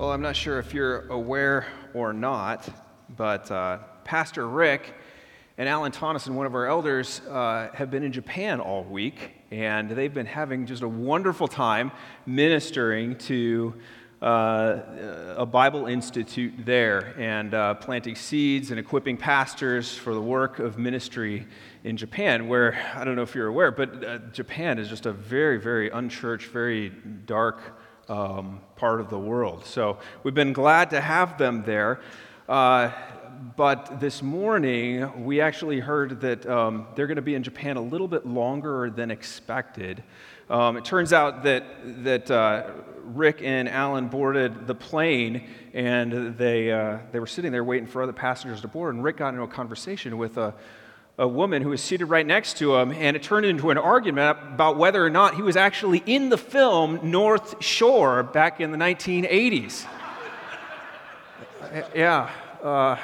Well, I'm not sure if you're aware or not, but uh, Pastor Rick and Alan Tonneson, one of our elders, uh, have been in Japan all week, and they've been having just a wonderful time ministering to uh, a Bible institute there and uh, planting seeds and equipping pastors for the work of ministry in Japan, where I don't know if you're aware, but uh, Japan is just a very, very unchurched, very dark um, part of the world. So we've been glad to have them there. Uh, but this morning, we actually heard that um, they're going to be in Japan a little bit longer than expected. Um, it turns out that, that uh, Rick and Alan boarded the plane, and they, uh, they were sitting there waiting for other passengers to board. And Rick got into a conversation with a, a woman who was seated right next to him, and it turned into an argument about whether or not he was actually in the film North Shore back in the 1980s. yeah. Uh,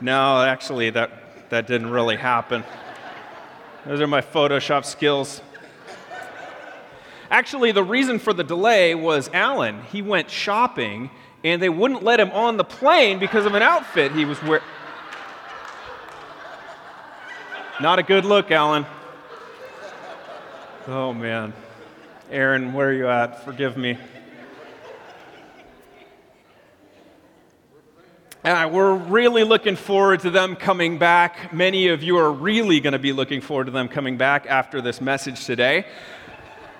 no, actually, that, that didn't really happen. Those are my Photoshop skills. Actually, the reason for the delay was Alan. He went shopping, and they wouldn't let him on the plane because of an outfit he was wearing. Not a good look, Alan. Oh, man. Aaron, where are you at? Forgive me. We're really looking forward to them coming back. Many of you are really going to be looking forward to them coming back after this message today.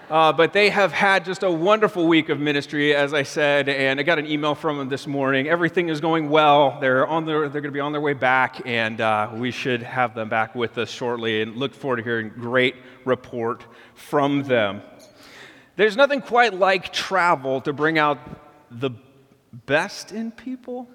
Uh, but they have had just a wonderful week of ministry, as I said, and I got an email from them this morning. Everything is going well. They're, on they're going to be on their way back, and uh, we should have them back with us shortly and look forward to hearing great report from them. There's nothing quite like travel to bring out the best in people.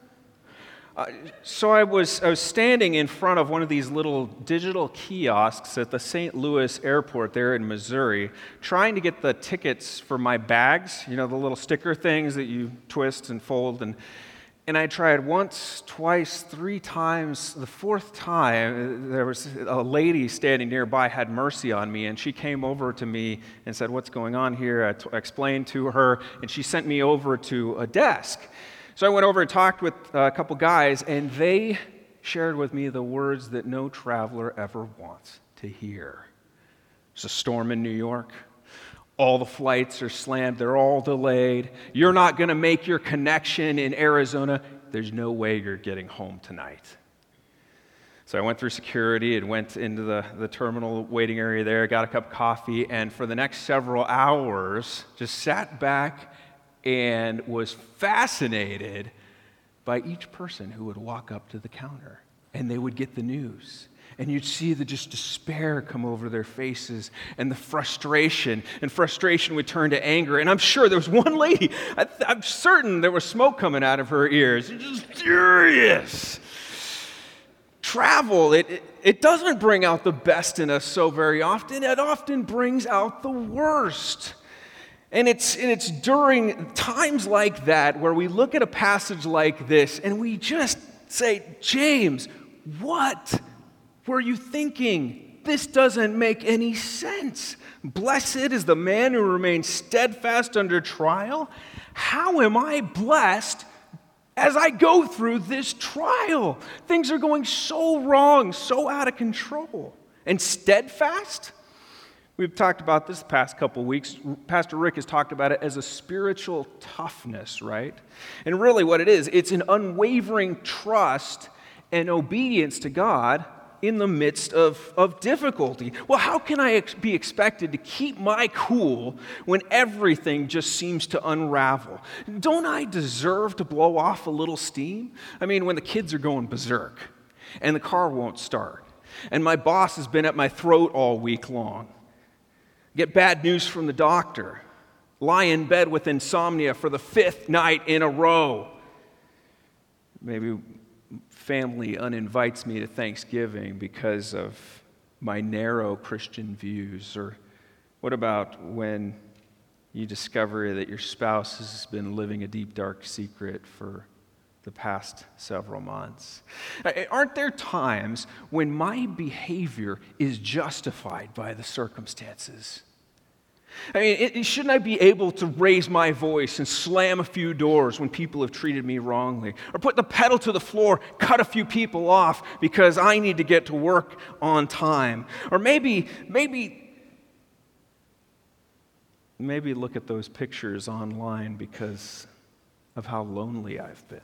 Uh, so I was, I was standing in front of one of these little digital kiosks at the St. Louis airport there in Missouri, trying to get the tickets for my bags, you know, the little sticker things that you twist and fold. And, and I tried once, twice, three times. The fourth time, there was a lady standing nearby, had mercy on me, and she came over to me and said, What's going on here? I, t- I explained to her, and she sent me over to a desk. So I went over and talked with a couple guys, and they shared with me the words that no traveler ever wants to hear. There's a storm in New York. All the flights are slammed, they're all delayed. You're not going to make your connection in Arizona. There's no way you're getting home tonight. So I went through security and went into the, the terminal waiting area there, got a cup of coffee, and for the next several hours, just sat back and was fascinated by each person who would walk up to the counter and they would get the news. And you'd see the just despair come over their faces and the frustration. And frustration would turn to anger. And I'm sure there was one lady, I am certain there was smoke coming out of her ears. Just furious. Travel, it, it, it doesn't bring out the best in us so very often, it often brings out the worst. And it's, and it's during times like that where we look at a passage like this and we just say, James, what were you thinking? This doesn't make any sense. Blessed is the man who remains steadfast under trial. How am I blessed as I go through this trial? Things are going so wrong, so out of control. And steadfast? We've talked about this past couple weeks. Pastor Rick has talked about it as a spiritual toughness, right? And really, what it is, it's an unwavering trust and obedience to God in the midst of, of difficulty. Well, how can I ex- be expected to keep my cool when everything just seems to unravel? Don't I deserve to blow off a little steam? I mean, when the kids are going berserk and the car won't start, and my boss has been at my throat all week long get bad news from the doctor, lie in bed with insomnia for the fifth night in a row. Maybe family uninvites me to Thanksgiving because of my narrow Christian views. Or what about when you discover that your spouse has been living a deep, dark secret for the past several months? Aren't there times when my behavior is justified by the circumstances? I mean, it, shouldn't I be able to raise my voice and slam a few doors when people have treated me wrongly? Or put the pedal to the floor, cut a few people off because I need to get to work on time? Or maybe, maybe, maybe look at those pictures online because of how lonely I've been.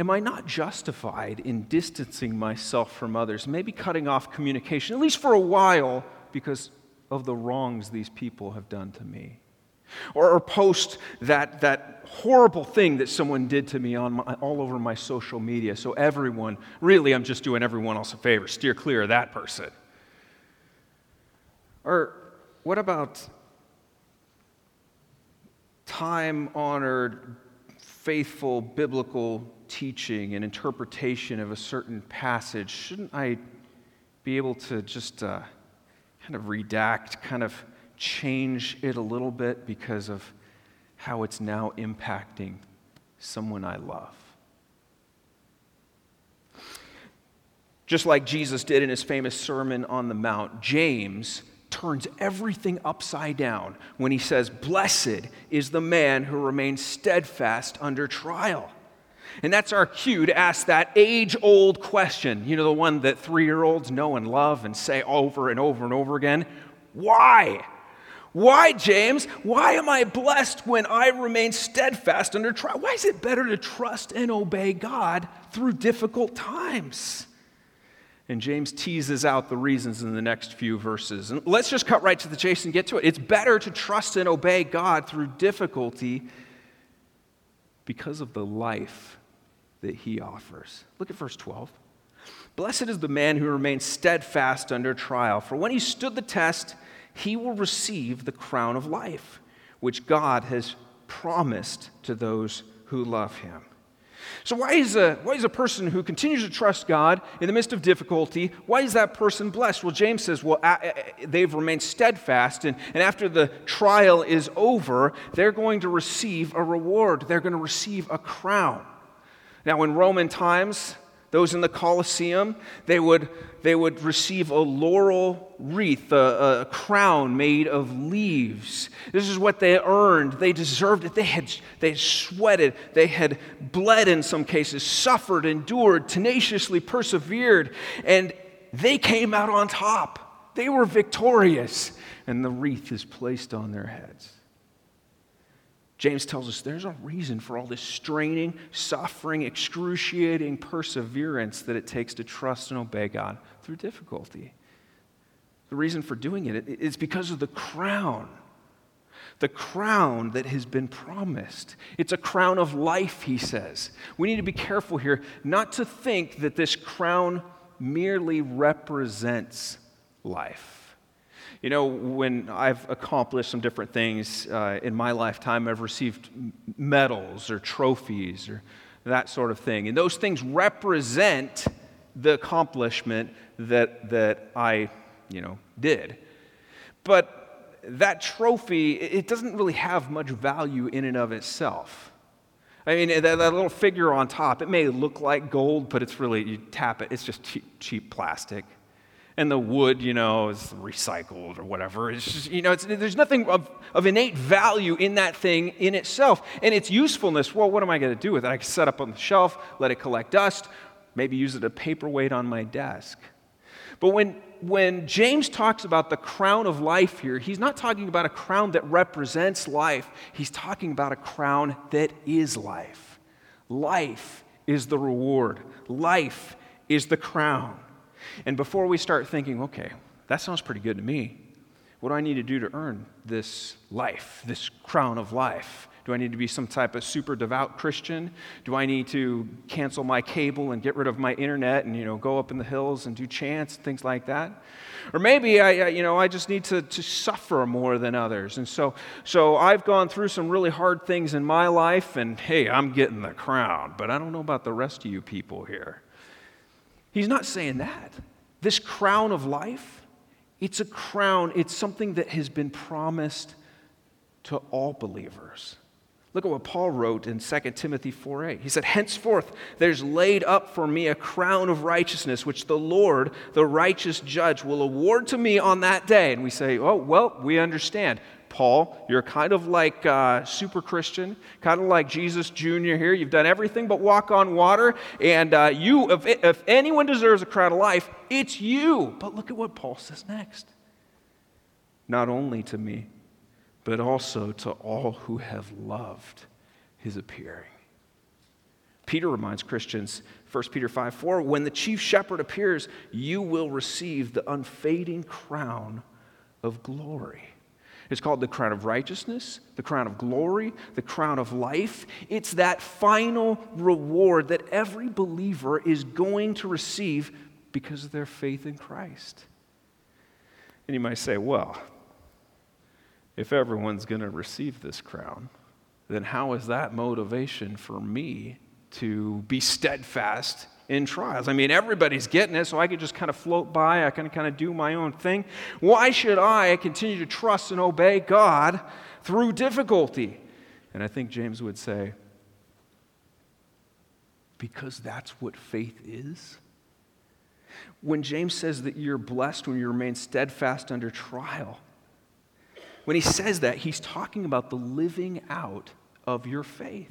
Am I not justified in distancing myself from others, maybe cutting off communication, at least for a while, because of the wrongs these people have done to me. Or, or post that, that horrible thing that someone did to me on my, all over my social media so everyone, really, I'm just doing everyone else a favor, steer clear of that person. Or what about time honored, faithful biblical teaching and interpretation of a certain passage? Shouldn't I be able to just. Uh, kind of redact, kind of change it a little bit because of how it's now impacting someone I love. Just like Jesus did in his famous Sermon on the Mount, James turns everything upside down when he says, Blessed is the man who remains steadfast under trial. And that's our cue to ask that age old question. You know, the one that three year olds know and love and say over and over and over again Why? Why, James? Why am I blessed when I remain steadfast under trial? Why is it better to trust and obey God through difficult times? And James teases out the reasons in the next few verses. And let's just cut right to the chase and get to it. It's better to trust and obey God through difficulty because of the life that he offers. Look at verse 12. Blessed is the man who remains steadfast under trial, for when he stood the test, he will receive the crown of life, which God has promised to those who love him. So, why is, a, why is a person who continues to trust God in the midst of difficulty, why is that person blessed? Well, James says, well, they've remained steadfast, and, and after the trial is over, they're going to receive a reward. They're going to receive a crown. Now, in Roman times, those in the Colosseum, they would, they would receive a laurel wreath, a, a, crown made of leaves. This is what they earned. They deserved it. They had, they had sweated, they had bled in some cases, suffered, endured, tenaciously persevered, and they came out on top. They were victorious, and the wreath is placed on their heads. James tells us there's a reason for all this straining, suffering, excruciating perseverance that it takes to trust and obey God through difficulty. The reason for doing it is because of the crown. The crown that has been promised. It's a crown of life, he says. We need to be careful here not to think that this crown merely represents life. You know, when I've accomplished some different things uh, in my lifetime, I've received medals or trophies or that sort of thing. And those things represent the accomplishment that, that I, you know, did. But that trophy, it doesn't really have much value in and of itself. I mean, that, that, little figure on top, it may look like gold, but it's really, you tap it, it's just cheap, cheap plastic and the wood, you know, is recycled or whatever. It's just, you know, there's nothing of, of innate value in that thing in itself. And its usefulness, well, what am I going to do with it? I can set up on the shelf, let it collect dust, maybe use it as a paperweight on my desk. But when, when James talks about the crown of life here, he's not talking about a crown that represents life, he's talking about a crown that is life. Life is the reward, life is the crown. And before we start thinking, okay, that sounds pretty good to me, what do I need to do to earn this life, this crown of life? Do I need to be some type of super devout Christian? Do I need to cancel my cable and get rid of my internet and you know go up in the hills and do chants and things like that? Or maybe I, you know I just need to, to suffer more than others. And so so I've gone through some really hard things in my life and hey, I'm getting the crown, but I don't know about the rest of you people here. He's not saying that. This crown of life, it's a crown, it's something that has been promised to all believers. Look at what Paul wrote in 2 Timothy 4:8. He said, "Henceforth there's laid up for me a crown of righteousness which the Lord, the righteous judge, will award to me on that day." And we say, "Oh, well, we understand." Paul, you're kind of like uh, super Christian, kind of like Jesus Jr. here. You've done everything but walk on water. And uh, you, if, if anyone deserves a crown of life, it's you. But look at what Paul says next. Not only to me, but also to all who have loved his appearing. Peter reminds Christians, 1 Peter 5 4, when the chief shepherd appears, you will receive the unfading crown of glory. It's called the crown of righteousness, the crown of glory, the crown of life. It's that final reward that every believer is going to receive because of their faith in Christ. And you might say, well, if everyone's going to receive this crown, then how is that motivation for me to be steadfast in trials. I mean, everybody's getting it, so I could just kind of float by. I can kind of do my own thing. Why should I continue to trust and obey God through difficulty? And I think James would say, because that's what faith is. When James says that you're blessed when you remain steadfast under trial, when he says that, he's talking about the living out of your faith.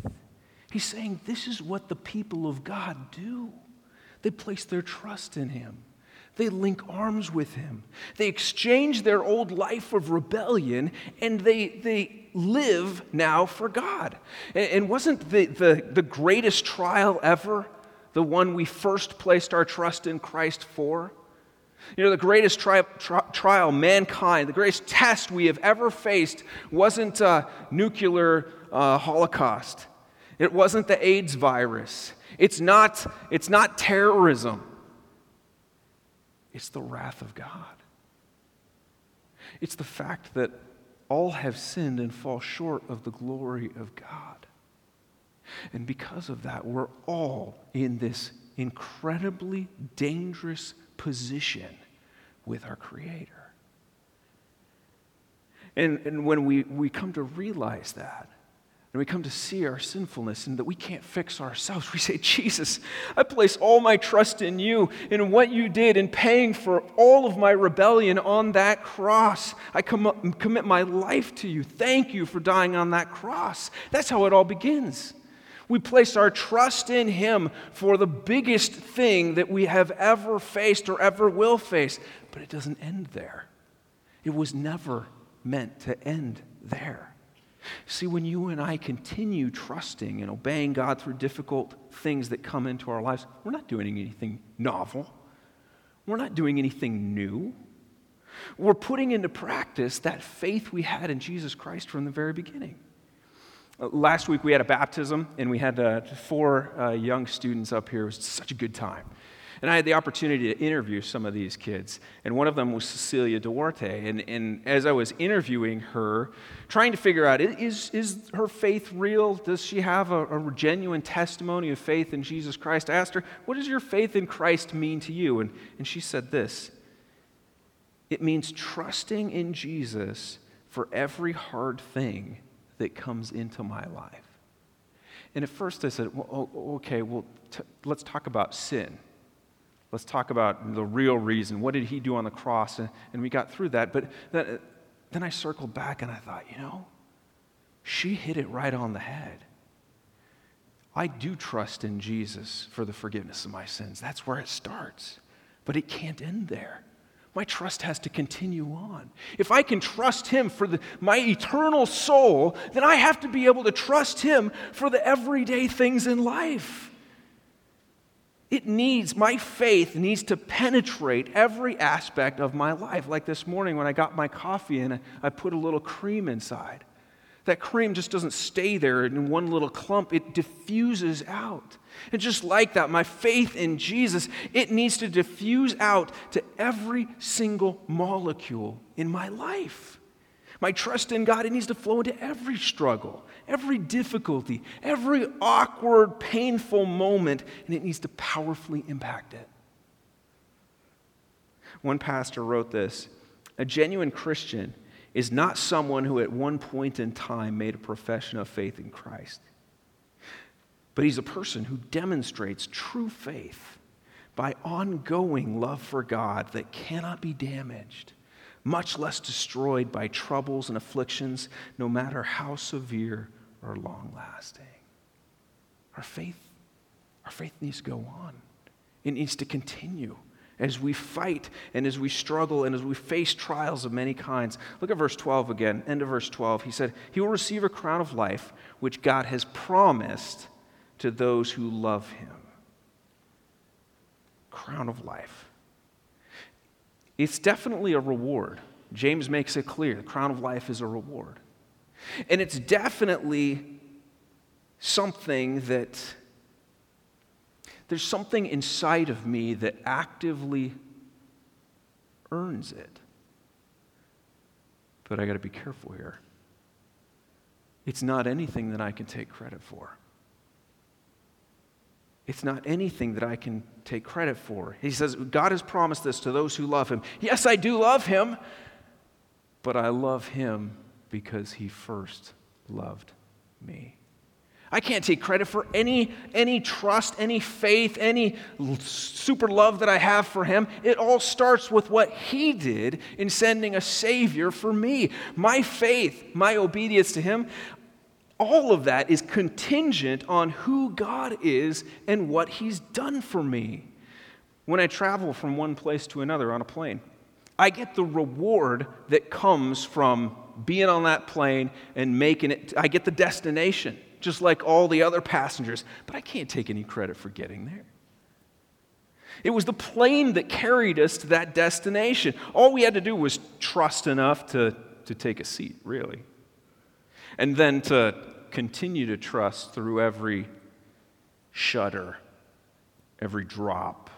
He's saying this is what the people of God do. They place their trust in him. They link arms with him. They exchange their old life of rebellion and they, they live now for God. And, and wasn't the, the, the greatest trial ever the one we first placed our trust in Christ for? You know, the greatest tri- tri- trial mankind, the greatest test we have ever faced wasn't a nuclear uh, holocaust. It wasn't the AIDS virus. It's not, it's not terrorism, it's the wrath of God. It's the fact that all have sinned and fall short of the glory of God. And because of that, we're all in this incredibly dangerous position with our Creator. And, and when we, we come to realize that, and we come to see our sinfulness and that we can't fix ourselves. We say, Jesus, I place all my trust in you, in what you did, in paying for all of my rebellion on that cross. I com- commit my life to you. Thank you for dying on that cross. That's how it all begins. We place our trust in Him for the biggest thing that we have ever faced or ever will face. But it doesn't end there. It was never meant to end there. See, when you and I continue trusting and obeying God through difficult things that come into our lives, we're not doing anything novel. We're not doing anything new. We're putting into practice that faith we had in Jesus Christ from the very beginning. Last week we had a baptism, and we had uh, four uh, young students up here. It was such a good time. And I had the opportunity to interview some of these kids. And one of them was Cecilia Duarte. And, and as I was interviewing her, trying to figure out is, is her faith real? Does she have a, a genuine testimony of faith in Jesus Christ? I asked her, What does your faith in Christ mean to you? And, and she said this It means trusting in Jesus for every hard thing that comes into my life. And at first I said, well, okay, well, t- let's talk about sin. Let's talk about the real reason. What did he do on the cross? And, and we got through that. But then, then I circled back and I thought, you know, she hit it right on the head. I do trust in Jesus for the forgiveness of my sins. That's where it starts. But it can't end there. My trust has to continue on. If I can trust Him for the, my eternal soul, then I have to be able to trust Him for the everyday things in life. It needs, my faith needs to penetrate every aspect of my life. Like this morning when I got my coffee and I put a little cream inside. That cream just doesn't stay there in one little clump, it diffuses out. And just like that, my faith in Jesus, it needs to diffuse out to every single molecule in my life. My trust in God, it needs to flow into every struggle, every difficulty, every awkward, painful moment, and it needs to powerfully impact it. One pastor wrote this A genuine Christian is not someone who at one point in time made a profession of faith in Christ, but he's a person who demonstrates true faith by ongoing love for God that cannot be damaged, much less destroyed by troubles and afflictions, no matter how severe or long lasting. Our faith, our faith needs to go on. It needs to continue as we fight and as we struggle and as we face trials of many kinds. Look at verse 12 again, end of verse 12. He said, He will receive a crown of life, which God has promised to those who love Him. Crown of life. It's definitely a reward. James makes it clear the crown of life is a reward. And it's definitely something that there's something inside of me that actively earns it. But I got to be careful here. It's not anything that I can take credit for. It's not anything that I can take credit for. He says, God has promised this to those who love him. Yes, I do love him, but I love him because he first loved me. I can't take credit for any, any trust, any faith, any super love that I have for him. It all starts with what he did in sending a Savior for me. My faith, my obedience to him, all of that is contingent on who God is and what he's done for me. When I travel from one place to another on a plane, I get the reward that comes from being on that plane and making it, I get the destination just like all the other passengers, but I can't take any credit for getting there. It was the plane that carried us to that destination. All we had to do was trust enough to, to take a seat, really. And then to continue to trust through every shudder, every drop,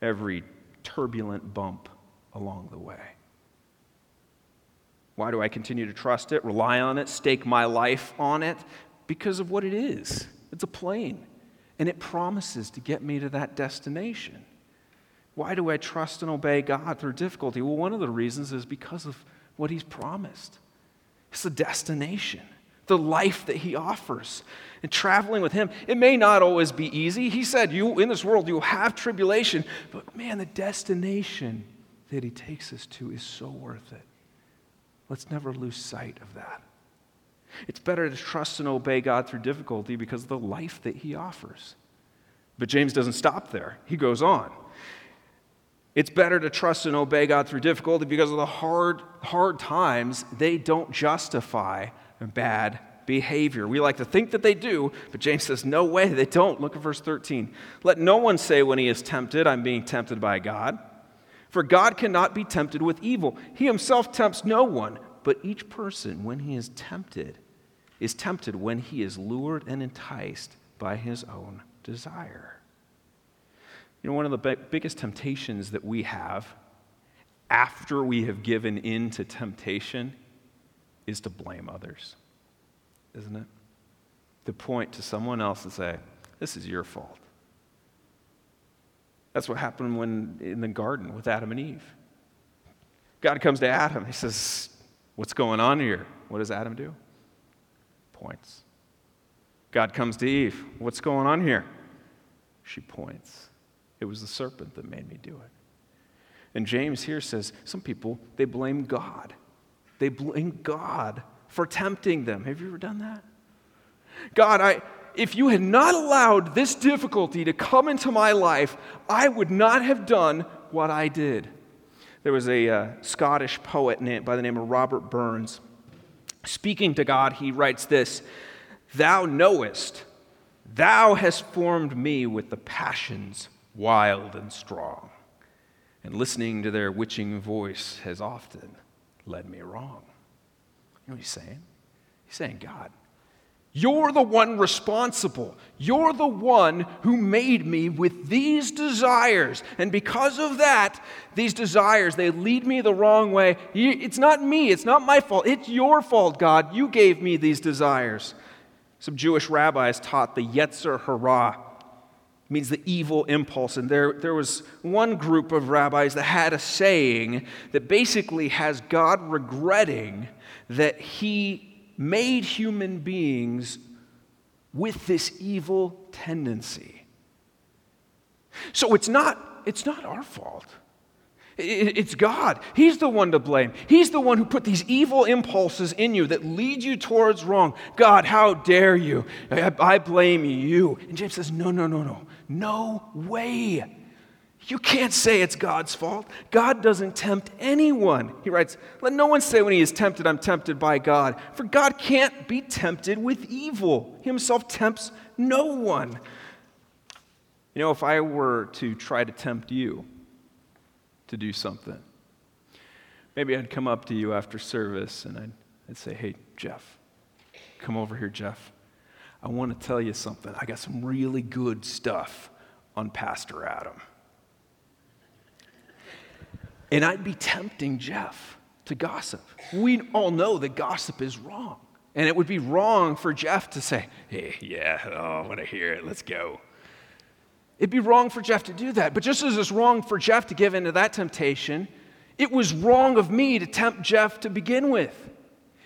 every turbulent bump along the way. Why do I continue to trust it, rely on it, stake my life on it? Because of what it is. It's a plane, and it promises to get me to that destination. Why do I trust and obey God through difficulty? Well, one of the reasons is because of what He's promised. It's the destination, the life that He offers. And traveling with Him, it may not always be easy. He said, You in this world, you'll have tribulation, but man, the destination that He takes us to is so worth it. Let's never lose sight of that. It's better to trust and obey God through difficulty because of the life that He offers. But James doesn't stop there, he goes on. It's better to trust and obey God through difficulty because of the hard, hard times, they don't justify bad behavior. We like to think that they do, but James says, no way, they don't. Look at verse 13. Let no one say when he is tempted, I'm being tempted by God. For God cannot be tempted with evil. He himself tempts no one, but each person, when he is tempted, is tempted when he is lured and enticed by his own desire. You know, one of the biggest temptations that we have after we have given in to temptation is to blame others, isn't it? To point to someone else and say, This is your fault. That's what happened when in the garden with Adam and Eve. God comes to Adam. He says, What's going on here? What does Adam do? points. God comes to Eve. What's going on here? She points. It was the serpent that made me do it. And James here says some people, they blame God. They blame God for tempting them. Have you ever done that? God, I, if you had not allowed this difficulty to come into my life, I would not have done what I did. There was a uh, Scottish poet by the name of Robert Burns Speaking to God, he writes this Thou knowest, thou hast formed me with the passions wild and strong, and listening to their witching voice has often led me wrong. You know what he's saying? He's saying, God, you're the one responsible. You're the one who made me with these desires. And because of that, these desires, they lead me the wrong way. It's not me, it's not my fault. It's your fault, God. You gave me these desires. Some Jewish rabbis taught the Yetzer Hara means the evil impulse. And there, there was one group of rabbis that had a saying that basically has God regretting that he made human beings with this evil tendency. So it's not, it's not our fault. It's God. He's the one to blame. He's the one who put these evil impulses in you that lead you towards wrong. God, how dare you? I, blame you. And James says, No, no, no, no. No way. You can't say it's God's fault. God doesn't tempt anyone. He writes, Let no one say when he is tempted, I'm tempted by God. For God can't be tempted with evil. He himself tempts no one. You know, if I were to try to tempt you to do something, maybe I'd come up to you after service and I'd, I'd say, Hey, Jeff, come over here, Jeff. I want to tell you something. I got some really good stuff on Pastor Adam. And I'd be tempting Jeff to gossip. We all know that gossip is wrong. And it would be wrong for Jeff to say, hey, yeah, oh, I want to hear it, let's go. It'd be wrong for Jeff to do that. But just as it's wrong for Jeff to give into that temptation, it was wrong of me to tempt Jeff to begin with.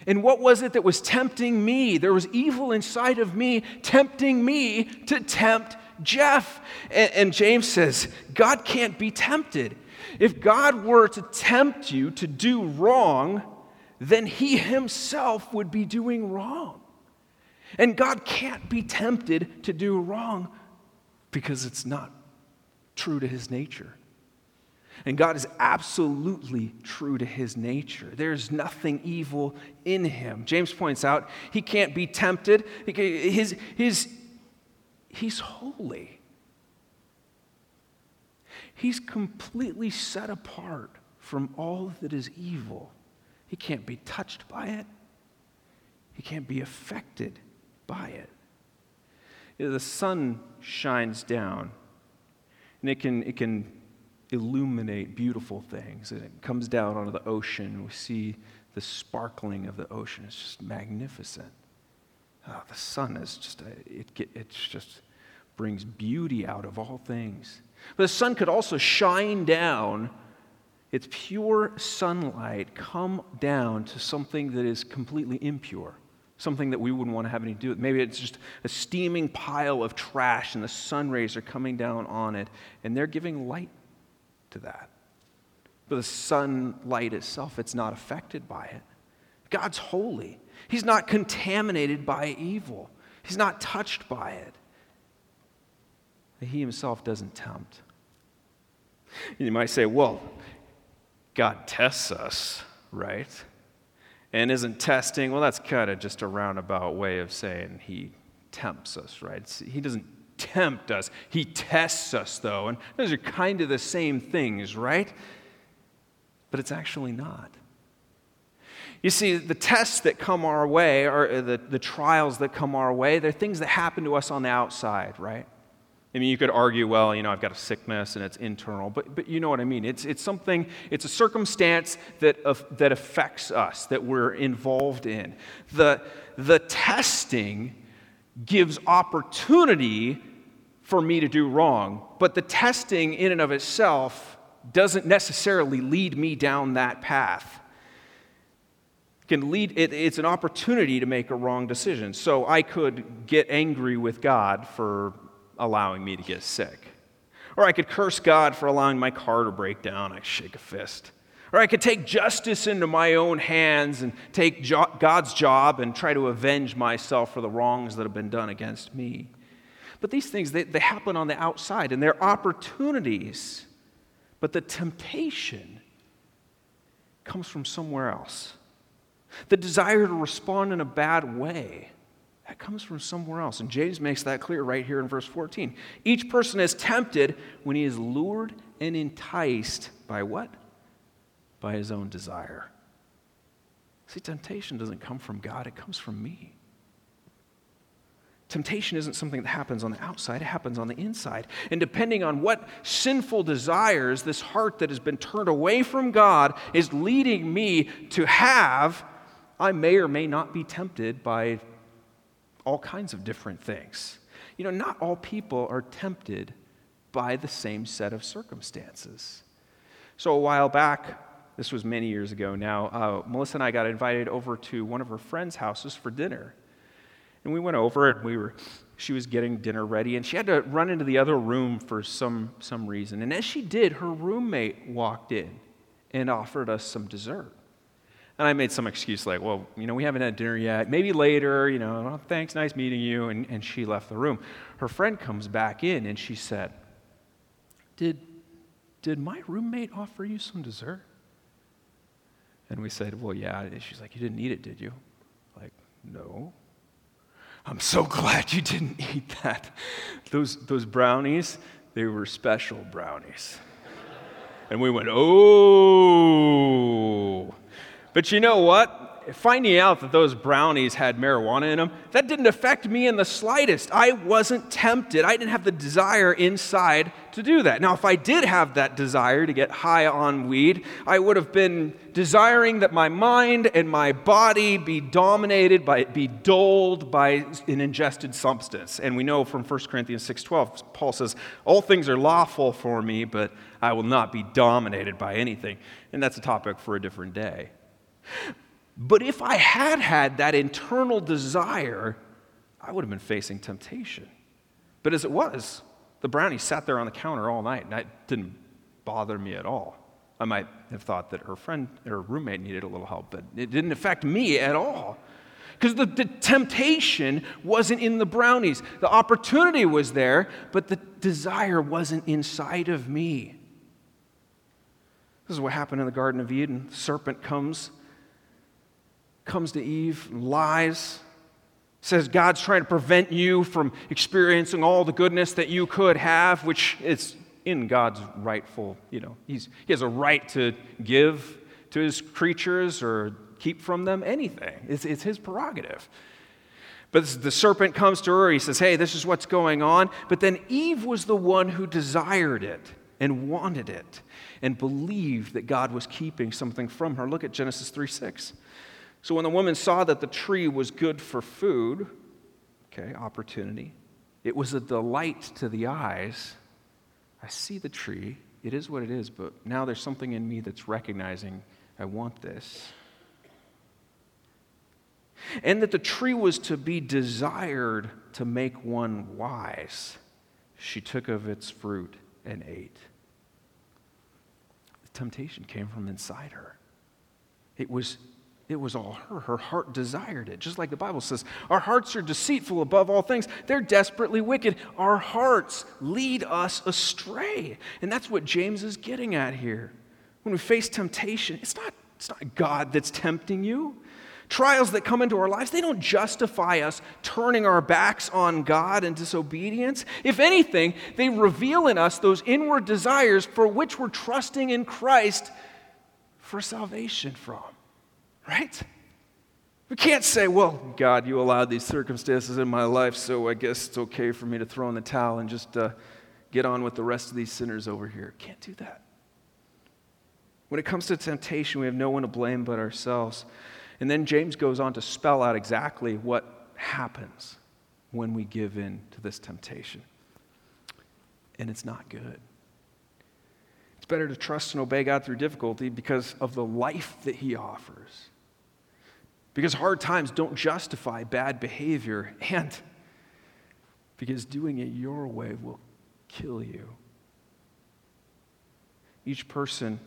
And what was it that was tempting me? There was evil inside of me tempting me to tempt Jeff. And, and, James says, God can't be tempted. If God were to tempt you to do wrong, then he himself would be doing wrong. And God can't be tempted to do wrong because it's not true to his nature. And God is absolutely true to his nature. There's nothing evil in him. James points out he can't be tempted. His, his, he's holy. He's completely set apart from all that is evil. He can't be touched by it, he can't be affected by it. You know, the sun shines down, and it can, it can illuminate beautiful things. And it comes down onto the ocean. and We see the sparkling of the ocean. It's just magnificent. Oh, the sun is just, a, it, it just brings beauty out of all things. But the sun could also shine down, its pure sunlight come down to something that is completely impure, something that we wouldn't want to have anything to do with. Maybe it's just a steaming pile of trash and the sun rays are coming down on it and they're giving light to that. But the sunlight itself, it's not affected by it. God's holy. He's not contaminated by evil. He's not touched by it. He himself doesn't tempt. You might say, well, God tests us, right? And isn't testing, well, that's kind of just a roundabout way of saying he tempts us, right? He doesn't tempt us. He tests us, though. And those are kind of the same things, right? But it's actually not. You see, the tests that come our way, or uh, the, the trials that come our way, they're things that happen to us on the outside, right? I mean, you could argue, well, you know, I've got a sickness and it's internal, but, but you know what I mean. It's, it's something, it's a circumstance that, that affects us, that we're involved in. The, the testing gives opportunity for me to do wrong, but the testing in and of itself doesn't necessarily lead me down that path. It can lead it, it's an opportunity to make a wrong decision. So I could get angry with God for allowing me to get sick. Or I could curse God for allowing my car to break down. I shake a fist. Or I could take justice into my own hands and take jo- God's job and try to avenge myself for the wrongs that have been done against me. But these things, they, they happen on the outside and they're opportunities. But the temptation comes from somewhere else. The desire to respond in a bad way, that comes from somewhere else. And James makes that clear right here in verse 14. Each person is tempted when he is lured and enticed by what? By his own desire. See, temptation doesn't come from God, it comes from me. Temptation isn't something that happens on the outside, it happens on the inside. And depending on what sinful desires this heart that has been turned away from God is leading me to have, I may or may not be tempted by all kinds of different things. you know, not all people are tempted by the same set of circumstances. So, a while back, this was many years ago now, uh, Melissa and I got invited over to one of her friends' houses for dinner. And we went over and we were, she was getting dinner ready and she had to run into the other room for some, some reason. And as she did, her roommate walked in and offered us some dessert. And I made some excuse like, well, you know, we haven't had dinner yet. Maybe later, you know, oh, thanks, nice meeting you. And, and she left the room. Her friend comes back in and she said, did, did my roommate offer you some dessert? And we said, well, yeah. She's like, you didn't eat it, did you? Like, no. I'm so glad you didn't eat that. Those, those brownies, they were special brownies. and we went, oh. But you know what? Finding out that those brownies had marijuana in them, that didn't affect me in the slightest. I wasn't tempted. I didn't have the desire inside to do that. Now, if I did have that desire to get high on weed, I would have been desiring that my mind and my body be dominated by, be dulled by an ingested substance. And we know from 1 Corinthians 6:12, Paul says, "All things are lawful for me, but I will not be dominated by anything." And that's a topic for a different day. But if I had had that internal desire, I would have been facing temptation. But as it was, the brownie sat there on the counter all night, and that didn't bother me at all. I might have thought that her friend, her roommate needed a little help, but it didn't affect me at all. Because the, the, temptation wasn't in the brownies. The opportunity was there, but the desire wasn't inside of me. This is what happened in the Garden of Eden. The serpent comes comes to Eve, lies, says God's trying to prevent you from experiencing all the goodness that you could have, which is in God's rightful, you know, he's, he has a right to give to his creatures or keep from them anything. It's, it's his prerogative. But the serpent comes to her, he says, Hey, this is what's going on. But then Eve was the one who desired it and wanted it and believed that God was keeping something from her. Look at Genesis 3 6. So when the woman saw that the tree was good for food, okay, opportunity, it was a delight to the eyes. I see the tree, it is what it is, but now there's something in me that's recognizing I want this. And that the tree was to be desired to make one wise. She took of its fruit and ate. The temptation came from inside her. It was it was all her. Her heart desired it. Just like the Bible says, our hearts are deceitful above all things. They're desperately wicked. Our hearts lead us astray. And that's what James is getting at here. When we face temptation, it's not, it's not God that's tempting you. Trials that come into our lives, they don't justify us turning our backs on God and disobedience. If anything, they reveal in us those inward desires for which we're trusting in Christ for salvation from. Right? We can't say, well, God, you allowed these circumstances in my life, so I guess it's okay for me to throw in the towel and just uh, get on with the rest of these sinners over here. Can't do that. When it comes to temptation, we have no one to blame but ourselves. And then James goes on to spell out exactly what happens when we give in to this temptation. And it's not good It's better to trust and obey God through difficulty because of the life that He offers. Because hard times don't justify bad behavior, and because doing it your way will kill you. Each person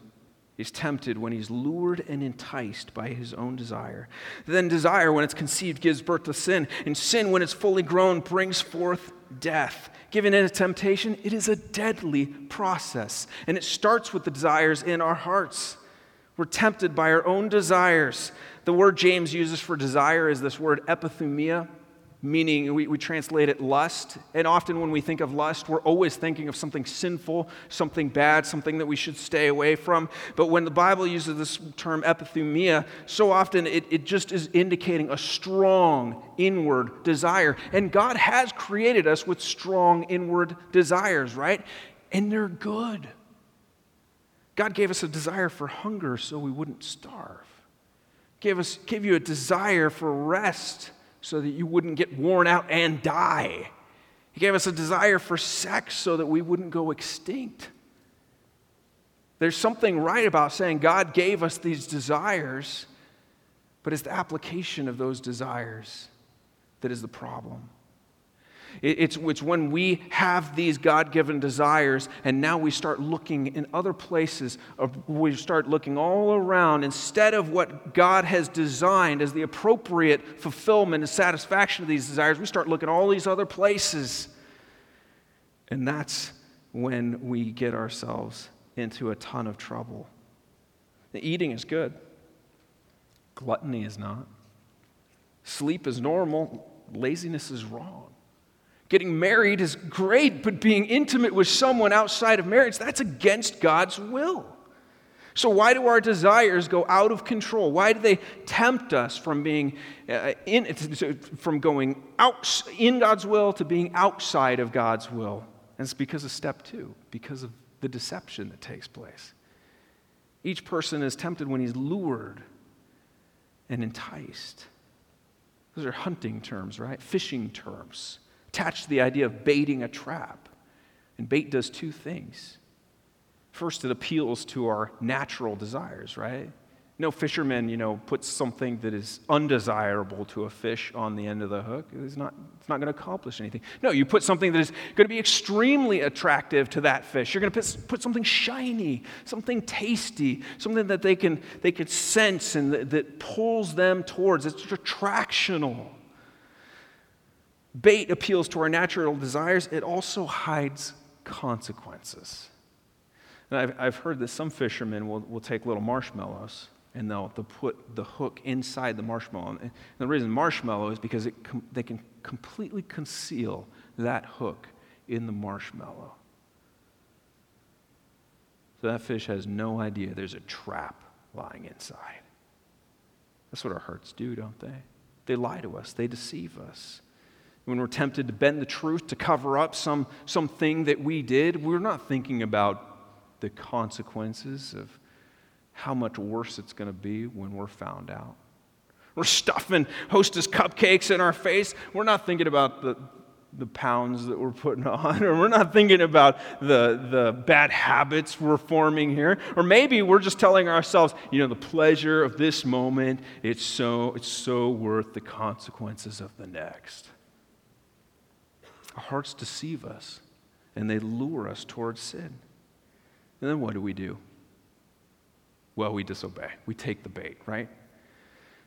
is tempted when he's lured and enticed by his own desire. Then desire, when it's conceived, gives birth to sin, and sin, when it's fully grown, brings forth death. Given in a temptation, it is a deadly process, and it starts with the desires in our hearts. We're tempted by our own desires. The word James uses for desire is this word epithumia, meaning we, we translate it lust. And often when we think of lust, we're always thinking of something sinful, something bad, something that we should stay away from. But when the Bible uses this term epithumia, so often it, it just is indicating a strong inward desire. And God has created us with strong inward desires, right? And they're good. God gave us a desire for hunger so we wouldn't starve. Gave us gave you a desire for rest so that you wouldn't get worn out and die. He gave us a desire for sex so that we wouldn't go extinct. There's something right about saying God gave us these desires, but it's the application of those desires that is the problem. It's, it's when we have these God given desires and now we start looking in other places, we start looking all around instead of what God has designed as the appropriate fulfillment and satisfaction of these desires, we start looking all these other places. And that's when we get ourselves into a ton of trouble. The eating is good, gluttony is not. Sleep is normal, laziness is wrong. Getting married is great, but being intimate with someone outside of marriage, that's against God's will. So, why do our desires go out of control? Why do they tempt us from being uh, in, from going out in God's will to being outside of God's will? And it's because of step two, because of the deception that takes place. Each person is tempted when he's lured and enticed. Those are hunting terms, right? Fishing terms attached to the idea of baiting a trap. And bait does two things. First, it appeals to our natural desires, right? No fisherman, you know, puts something that is undesirable to a fish on the end of the hook. It's not, it's not going to accomplish anything. No, you put something that is going to be extremely attractive to that fish. You're going to put, put something shiny, something tasty, something that they can, they can sense and that, that pulls them towards. It's attractional. Bait appeals to our natural desires, it also hides consequences. And I've, I've heard that some fishermen will, will take little marshmallows and they'll, they'll put the hook inside the marshmallow. And the reason marshmallow is because it com- they can completely conceal that hook in the marshmallow. So that fish has no idea there's a trap lying inside. That's what our hearts do, don't they? They lie to us, they deceive us. When we're tempted to bend the truth to cover up some, something that we did, we're not thinking about the consequences of how much worse it's going to be when we're found out. We're stuffing hostess cupcakes in our face. We're not thinking about the, the pounds that we're putting on, or we're not thinking about the, the bad habits we're forming here. Or maybe we're just telling ourselves, you know, the pleasure of this moment, it's so, it's so worth the consequences of the next. Our hearts deceive us and they lure us towards sin. And then what do we do? Well, we disobey. We take the bait, right?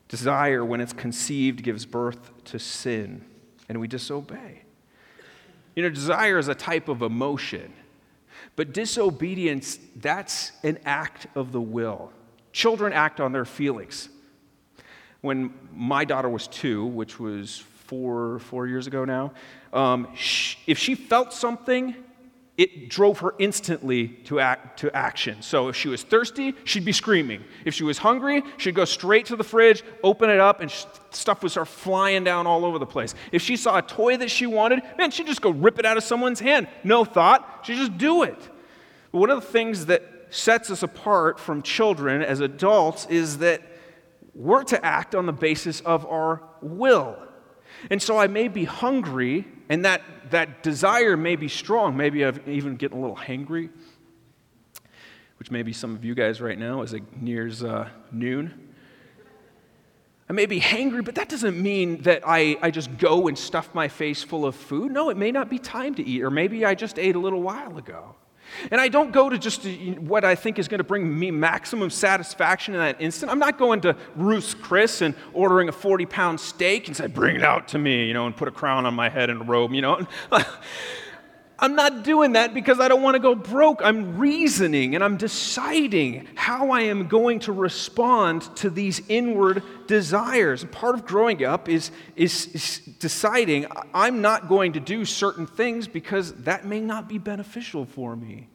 Desire, when it's conceived, gives birth to sin, and we disobey. You know, desire is a type of emotion, but disobedience, that's an act of the will. Children act on their feelings. When my daughter was two, which was four, four years ago now, um, sh- if she felt something, it drove her instantly to, act, to action. So if she was thirsty, she'd be screaming. If she was hungry, she'd go straight to the fridge, open it up, and sh- stuff would start flying down all over the place. If she saw a toy that she wanted, man, she'd just go rip it out of someone's hand. No thought, she'd just do it. But one of the things that sets us apart from children as adults is that we're to act on the basis of our will. And so I may be hungry, and that, that desire may be strong. Maybe I'm even getting a little hangry, which maybe some of you guys right now as it nears uh, noon. I may be hangry, but that doesn't mean that I, I just go and stuff my face full of food. No, it may not be time to eat, or maybe I just ate a little while ago. And I don't go to just what I think is going to bring me maximum satisfaction in that instant. I'm not going to Ruth's Chris and ordering a 40 pound steak and say, bring it out to me, you know, and put a crown on my head and a robe, you know. I'm not doing that because I don't want to go broke. I'm reasoning and I'm deciding how I am going to respond to these inward desires. Part of growing up is, is, is, deciding I'm not going to do certain things because that may not be beneficial for me.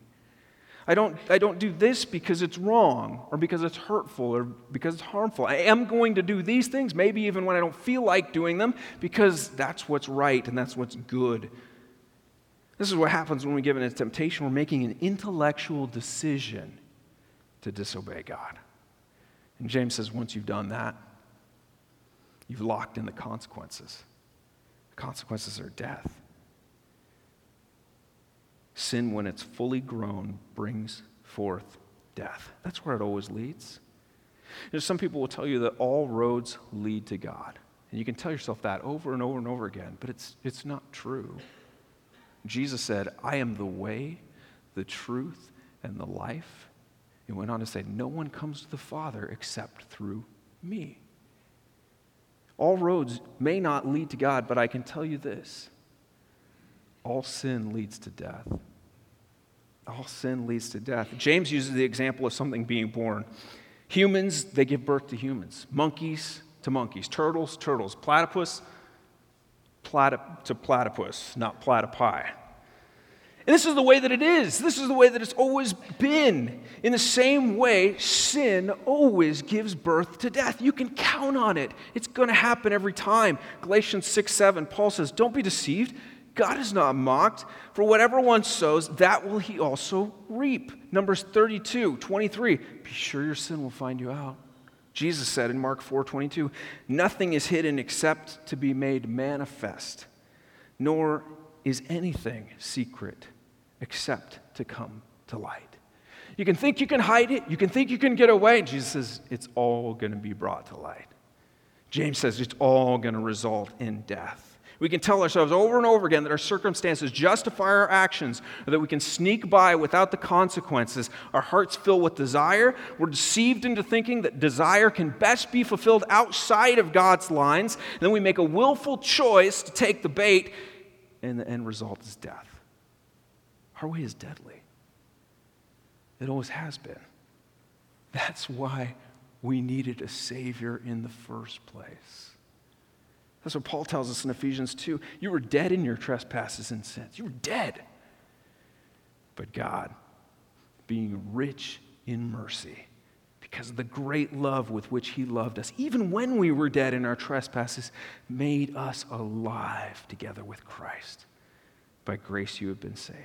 I don't, I don't do this because it's wrong or because it's hurtful or because it's harmful. I am going to do these things, maybe even when I don't feel like doing them, because that's what's right and that's what's good this is what happens when we give in to temptation. We're making an intellectual decision to disobey God. And James says, once you've done that, you've locked in the consequences. The consequences are death. Sin, when it's fully grown, brings forth death. That's where it always leads. Know, some people will tell you that all roads lead to God. And you can tell yourself that over and over and over again, but it's, it's not true. Jesus said, I am the way, the truth, and the life. He went on to say, No one comes to the Father except through me. All roads may not lead to God, but I can tell you this all sin leads to death. All sin leads to death. James uses the example of something being born. Humans, they give birth to humans. Monkeys to monkeys. Turtles, turtles. Platypus, to platypus, not platypi. And this is the way that it is. This is the way that it's always been. In the same way, sin always gives birth to death. You can count on it. It's going to happen every time. Galatians 6 7, Paul says, Don't be deceived. God is not mocked. For whatever one sows, that will he also reap. Numbers 32, 23. Be sure your sin will find you out. Jesus said in Mark 4 22, Nothing is hidden except to be made manifest, nor is anything secret except to come to light. You can think you can hide it, you can think you can get away. Jesus says it's all going to be brought to light. James says it's all going to result in death. We can tell ourselves over and over again that our circumstances justify our actions, or that we can sneak by without the consequences. Our hearts fill with desire. We're deceived into thinking that desire can best be fulfilled outside of God's lines. And then we make a willful choice to take the bait, and the end result is death. Our way is deadly. It always has been. That's why we needed a Savior in the first place. That's what Paul tells us in Ephesians 2. You were dead in your trespasses and sins. You were dead. But God, being rich in mercy, because of the great love with which He loved us, even when we were dead in our trespasses, made us alive together with Christ. By grace you have been saved.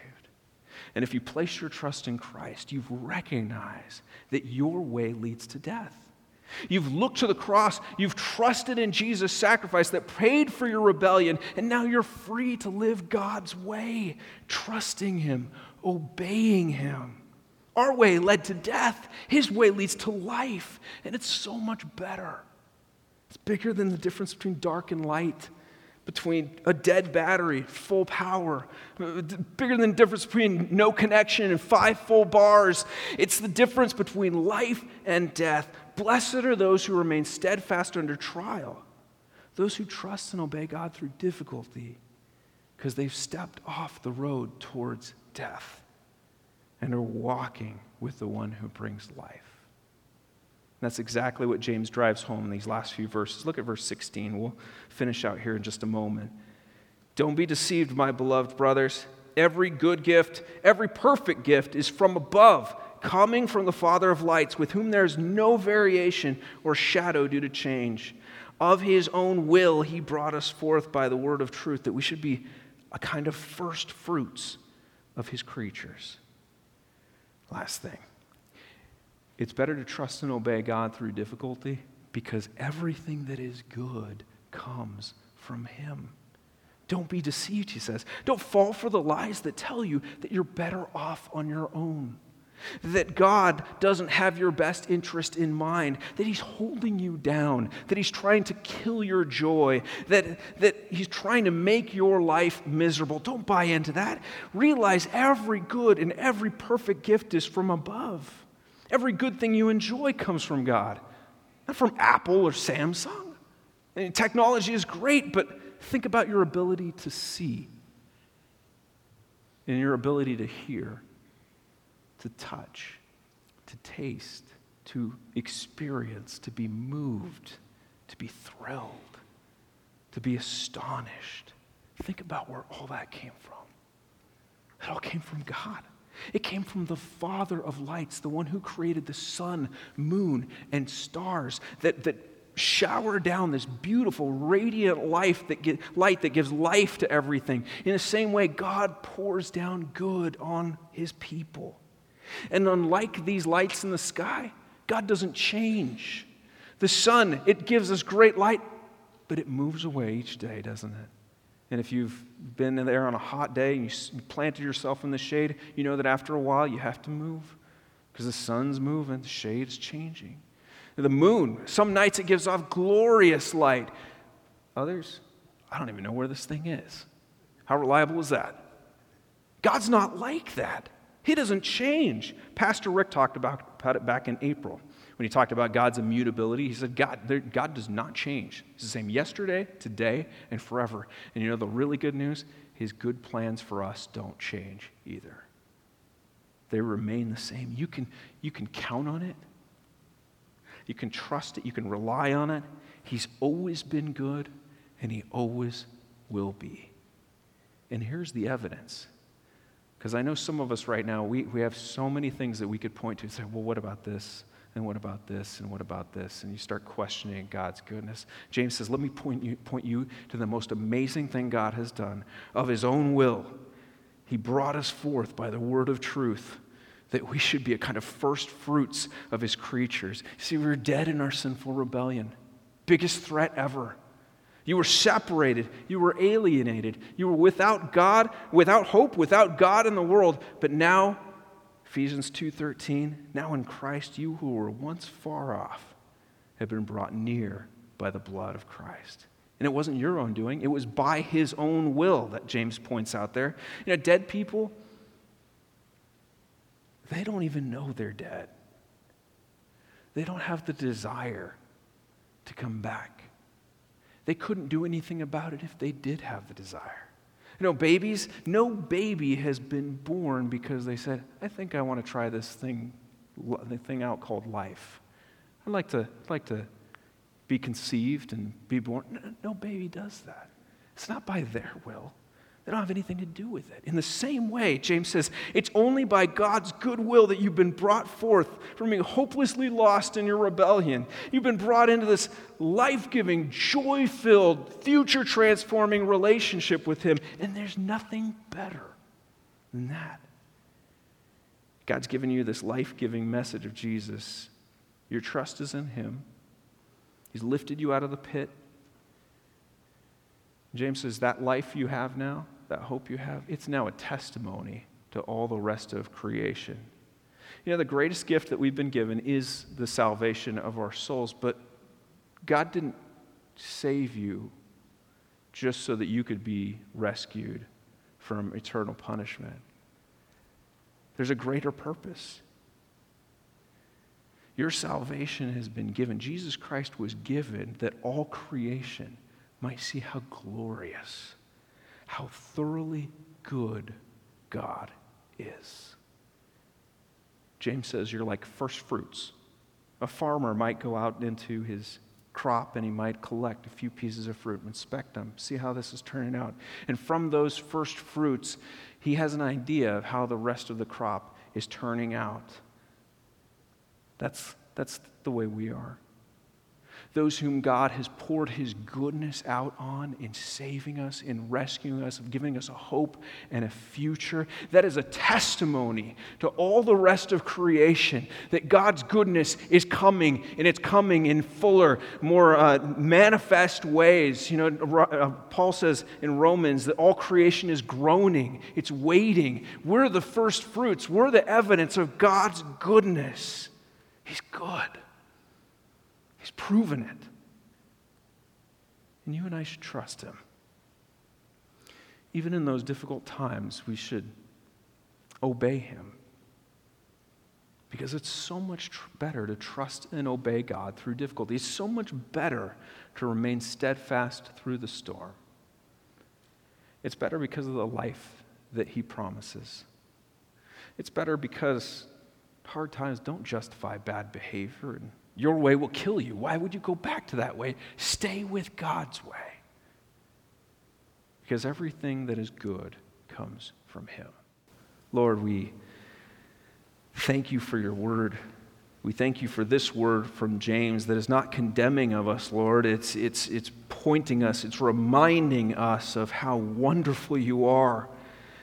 And if you place your trust in Christ, you've recognized that your way leads to death. You've looked to the cross, you've trusted in Jesus' sacrifice that paid for your rebellion, and now you're free to live God's way, trusting Him, obeying Him. Our way led to death, His way leads to life, and it's so much better. It's bigger than the difference between dark and light, between a dead battery, full power, bigger than the difference between no connection and five full bars. It's the difference between life and death, Blessed are those who remain steadfast under trial, those who trust and obey God through difficulty, because they've stepped off the road towards death and are walking with the one who brings life. That's exactly what James drives home in these last few verses. Look at verse 16. We'll finish out here in just a moment. Don't be deceived, my beloved brothers. Every good gift, every perfect gift is from above coming from the Father of lights, with whom there is no variation or shadow due to change. Of his own will, he brought us forth by the word of truth, that we should be a kind of first fruits of his creatures. Last thing it's better to trust and obey God through difficulty because everything that is good comes from him. Don't be deceived, he says. Don't fall for the lies that tell you that you're better off on your own that God doesn't have your best interest in mind, that He's holding you down, that He's trying to kill your joy, that, that He's trying to make your life miserable. Don't buy into that. Realize every good and every perfect gift is from above. Every good thing you enjoy comes from God, not from Apple or Samsung. I mean, technology is great, but think about your ability to see and your ability to hear to touch, to taste, to experience, to be moved, to be thrilled, to be astonished. Think about where all that came from. It all came from God. It came from the Father of lights, the one who created the sun, moon, and stars that, that shower down this beautiful, radiant life that get, light that gives life to everything. In the same way, God pours down good on his people. And unlike these lights in the sky, God doesn't change. The sun, it gives us great light, but it moves away each day, doesn't it? And if you've been there on a hot day and you planted yourself in the shade, you know that after a while you have to move because the sun's moving, the shade's changing. The moon, some nights it gives off glorious light. Others, I don't even know where this thing is. How reliable is that? God's not like that. He doesn't change. Pastor Rick talked about, about it back in April when he talked about God's immutability. He said, God, there, God does not change. He's the same yesterday, today, and forever. And you know the really good news? His good plans for us don't change either. They remain the same. You can, you can count on it, you can trust it, you can rely on it. He's always been good, and He always will be. And here's the evidence. Because I know some of us right now, we, we have so many things that we could point to and say, well, what about this? And what about this? And what about this? And you start questioning God's goodness. James says, let me point you, point you to the most amazing thing God has done of his own will. He brought us forth by the word of truth that we should be a kind of first fruits of his creatures. See, we were dead in our sinful rebellion. Biggest threat ever. You were separated. You were alienated. You were without God, without hope, without God in the world. But now, Ephesians 2:13, now in Christ you who were once far off have been brought near by the blood of Christ. And it wasn't your own doing, it was by his own will that James points out there. You know, dead people, they don't even know they're dead. They don't have the desire to come back. They couldn't do anything about it if they did have the desire. You know, babies, no baby has been born because they said, I think I want to try this thing, the thing out called life. I'd like to, I'd like to be conceived and be born. No, no baby does that. It's not by their will. They don't have anything to do with it. In the same way, James says, it's only by God's goodwill that you've been brought forth from being hopelessly lost in your rebellion. You've been brought into this life giving, joy filled, future transforming relationship with Him. And there's nothing better than that. God's given you this life giving message of Jesus. Your trust is in Him, He's lifted you out of the pit. James says, That life you have now, that hope you have, it's now a testimony to all the rest of creation. You know, the greatest gift that we've been given is the salvation of our souls, but God didn't save you just so that you could be rescued from eternal punishment. There's a greater purpose. Your salvation has been given. Jesus Christ was given that all creation might see how glorious how thoroughly good God is. James says you're like first fruits. A farmer might go out into his crop and he might collect a few pieces of fruit, inspect them, see how this is turning out. And from those first fruits, he has an idea of how the rest of the crop is turning out. That's, that's the way we are those whom God has poured his goodness out on in saving us, in rescuing us, of giving us a hope and a future. That is a testimony to all the rest of creation that God's goodness is coming, and it's coming in fuller, more uh, manifest ways. You know, uh, Paul says in Romans that all creation is groaning, it's waiting. We're the first fruits, we're the evidence of God's goodness. He's good. He's proven it. And you and I should trust him. Even in those difficult times, we should obey him. Because it's so much tr- better to trust and obey God through difficulty. It's so much better to remain steadfast through the storm. It's better because of the life that he promises. It's better because hard times don't justify bad behavior and your way will kill you. Why would you go back to that way? Stay with God's way. Because everything that is good comes from Him. Lord, we thank you for your word. We thank you for this word from James that is not condemning of us, Lord. It's, it's, it's pointing us, it's reminding us of how wonderful you are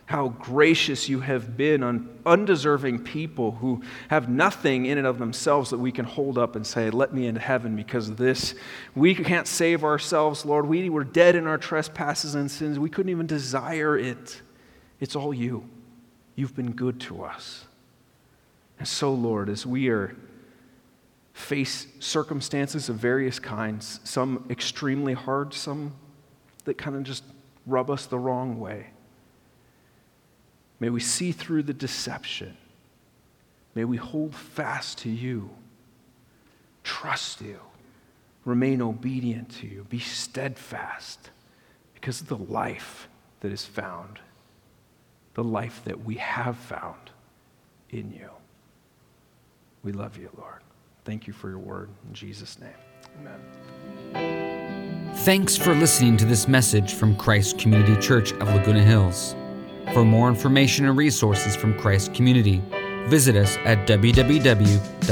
how gracious you have been on undeserving people who have nothing in and of themselves that we can hold up and say, Let me into heaven because of this. We can't save ourselves, Lord. We were dead in our trespasses and sins. We couldn't even desire it. It's all you. You've been good to us. And so, Lord, as we are face circumstances of various kinds, some extremely hard, some that kind of just rub us the wrong way. May we see through the deception. May we hold fast to you, trust you, remain obedient to you, be steadfast because of the life that is found, the life that we have found in you. We love you, Lord. Thank you for your word. In Jesus' name, amen. Thanks for listening to this message from Christ Community Church of Laguna Hills. For more information and resources from Christ Community, visit us at www.ccclh.org.